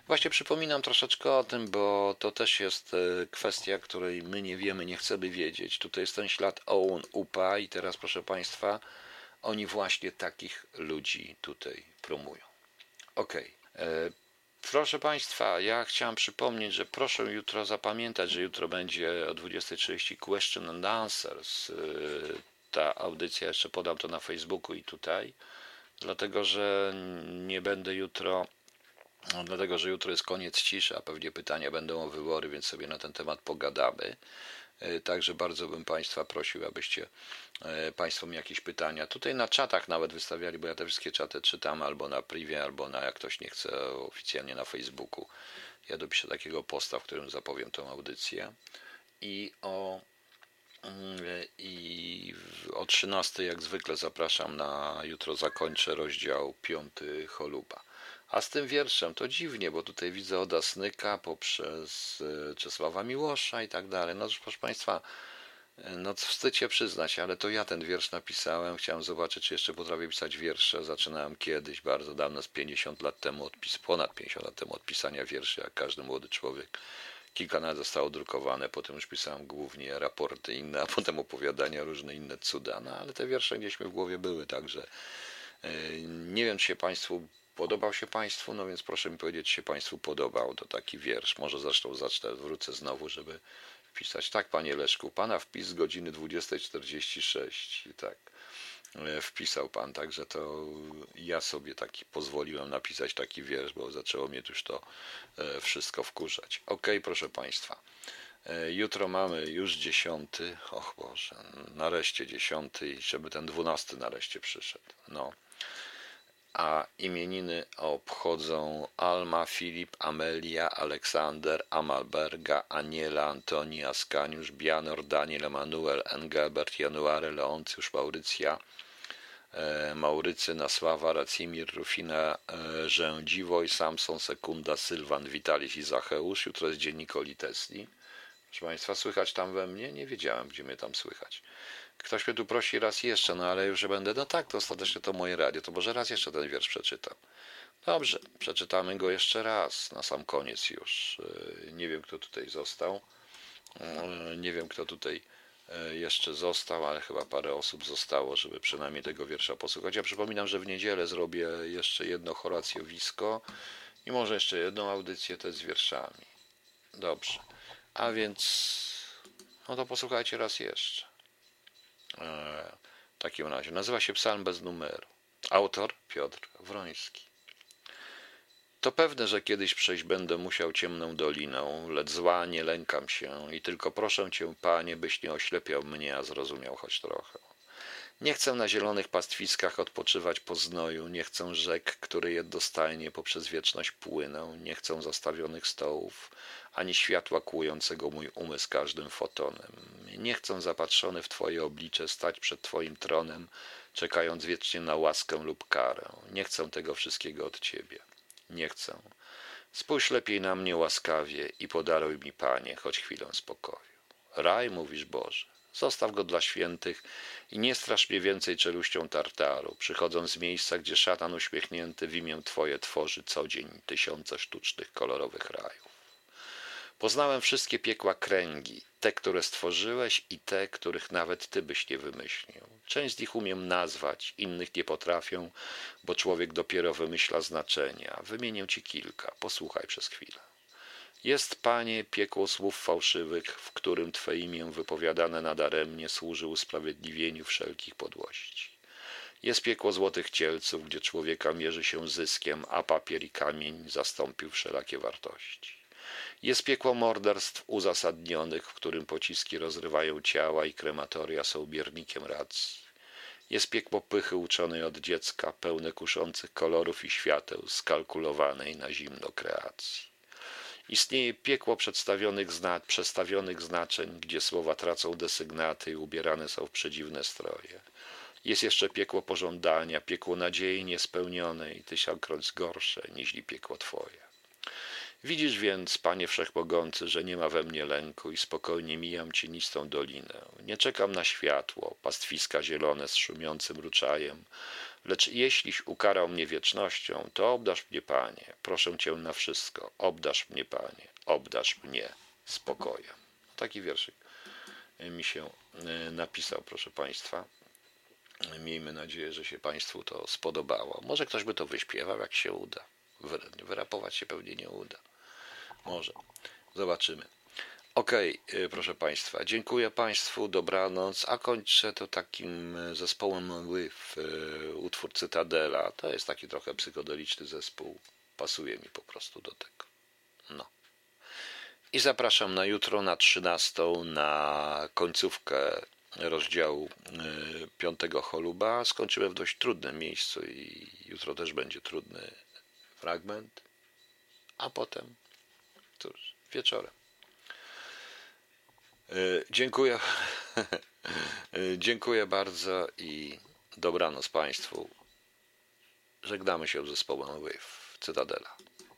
Właśnie przypominam troszeczkę o tym, bo to też jest kwestia, której my nie wiemy, nie chcemy wiedzieć. Tutaj jest ten ślad Owen UPA i teraz, proszę Państwa, oni właśnie takich ludzi tutaj promują. Okej. Okay. Proszę Państwa, ja chciałem przypomnieć, że proszę jutro zapamiętać, że jutro będzie o 20.30 Question and Answers. Ta audycja, jeszcze podam to na Facebooku i tutaj, dlatego że nie będę jutro, no, dlatego że jutro jest koniec ciszy, a pewnie pytania będą o wybory, więc sobie na ten temat pogadamy. Także bardzo bym Państwa prosił, abyście Państwo mi jakieś pytania tutaj na czatach nawet wystawiali, bo ja te wszystkie czaty czytam albo na privie, albo na jak ktoś nie chce oficjalnie na Facebooku. Ja dopiszę takiego posta, w którym zapowiem tą audycję. i o i o 13 jak zwykle zapraszam na jutro zakończę rozdział 5 Choluba. A z tym wierszem to dziwnie, bo tutaj widzę Oda Snyka poprzez e, Czesława Miłosza i tak dalej. No proszę Państwa, e, no wstyd się przyznać, ale to ja ten wiersz napisałem. Chciałem zobaczyć, czy jeszcze potrafię pisać wiersze. Zaczynałem kiedyś, bardzo dawno, z 50 lat temu, odpis, ponad 50 lat temu od pisania wierszy, jak każdy młody człowiek. Kilka nawet zostało drukowane, potem już pisałem głównie raporty inne, a potem opowiadania, różne inne cuda. No ale te wiersze gdzieś mi w głowie były, także e, nie wiem, czy się Państwu Podobał się Państwu? No więc proszę mi powiedzieć, czy się Państwu podobał. To taki wiersz. Może zresztą zacznę, wrócę znowu, żeby wpisać. Tak, Panie Leszku, Pana wpis z godziny 20.46. Tak, wpisał Pan, także to ja sobie taki pozwoliłem napisać taki wiersz, bo zaczęło mnie już to e, wszystko wkurzać. Ok, proszę Państwa. E, jutro mamy już dziesiąty, och Boże, nareszcie dziesiąty i żeby ten dwunasty nareszcie przyszedł. No a imieniny obchodzą Alma, Filip, Amelia, Aleksander, Amalberga, Aniela, Antoni, Askaniusz, Bianor, Daniel, Emanuel, Engelbert, January, Leoncjusz, Maurycja, e, Maurycy, Nasława, Racimir, Rufina, e, Rzędziwoj, Samson, Sekunda, Sylwan, Witalis i Zacheusz. Jutro jest dzień Nikoli Tesli. Proszę Państwa, słychać tam we mnie? Nie wiedziałem, gdzie mnie tam słychać. Ktoś mnie tu prosi raz jeszcze, no ale już będę, no tak, to ostatecznie to moje radio, to może raz jeszcze ten wiersz przeczytam. Dobrze, przeczytamy go jeszcze raz, na sam koniec już. E, nie wiem, kto tutaj został. E, nie wiem, kto tutaj e, jeszcze został, ale chyba parę osób zostało, żeby przynajmniej tego wiersza posłuchać. Ja przypominam, że w niedzielę zrobię jeszcze jedno horacjowisko i może jeszcze jedną audycję też z wierszami. Dobrze. A więc, no to posłuchajcie raz jeszcze. E, w takim razie. Nazywa się Psalm bez numeru. Autor Piotr Wroński. To pewne, że kiedyś przejść będę musiał ciemną doliną, lecz zła nie lękam się i tylko proszę cię, panie, byś nie oślepiał mnie, a zrozumiał choć trochę. Nie chcę na zielonych pastwiskach odpoczywać po znoju, nie chcę rzek, które jednostajnie poprzez wieczność płyną, nie chcę zastawionych stołów, ani światła kłującego mój umysł każdym fotonem. Nie chcę zapatrzony w Twoje oblicze stać przed Twoim tronem, czekając wiecznie na łaskę lub karę. Nie chcę tego wszystkiego od Ciebie. Nie chcę. Spójrz lepiej na mnie łaskawie i podaruj mi, Panie, choć chwilę spokoju. Raj, mówisz Boże. Zostaw go dla świętych i nie strasz mnie więcej czeluścią tartaru, przychodząc z miejsca, gdzie szatan uśmiechnięty w imię Twoje tworzy co dzień tysiące sztucznych, kolorowych rajów. Poznałem wszystkie piekła kręgi, te, które stworzyłeś i te, których nawet Ty byś nie wymyślił. Część z nich umiem nazwać, innych nie potrafię, bo człowiek dopiero wymyśla znaczenia. Wymienię Ci kilka, posłuchaj przez chwilę. Jest, Panie, piekło słów fałszywych, w którym Twe imię wypowiadane nadaremnie służy usprawiedliwieniu wszelkich podłości. Jest piekło złotych cielców, gdzie człowieka mierzy się zyskiem, a papier i kamień zastąpił wszelakie wartości. Jest piekło morderstw uzasadnionych, w którym pociski rozrywają ciała i krematoria są biernikiem racji. Jest piekło pychy uczonej od dziecka, pełne kuszących kolorów i świateł, skalkulowanej na zimno kreacji. Istnieje piekło przedstawionych zna przestawionych znaczeń, gdzie słowa tracą desygnaty i ubierane są w przedziwne stroje. Jest jeszcze piekło pożądania, piekło nadziei niespełnionej, tysiąckroć gorsze niż piekło Twoje. Widzisz więc, Panie Wszechmogący, że nie ma we mnie lęku i spokojnie mijam cienistą dolinę. Nie czekam na światło, pastwiska zielone z szumiącym ruczajem, lecz jeśliś ukarał mnie wiecznością, to obdasz mnie, Panie. Proszę Cię na wszystko. Obdasz mnie, Panie. Obdasz mnie spokojem. Taki wierszyk mi się e, napisał, proszę Państwa. Miejmy nadzieję, że się Państwu to spodobało. Może ktoś by to wyśpiewał, jak się uda. Wyrapować się pewnie nie uda. Może. Zobaczymy. Okay, proszę Państwa, dziękuję Państwu, dobranoc, a kończę to takim e, zespołem With, e, utwór Cytadela. To jest taki trochę psychodeliczny zespół, pasuje mi po prostu do tego. No. I zapraszam na jutro na 13 na końcówkę rozdziału e, piątego choluba. Skończyłem w dość trudnym miejscu i jutro też będzie trudny fragment, a potem wieczorem. Dziękuję. Dziękuję bardzo i dobranoc Państwu. Żegnamy się z zespołem Wave Cytadela.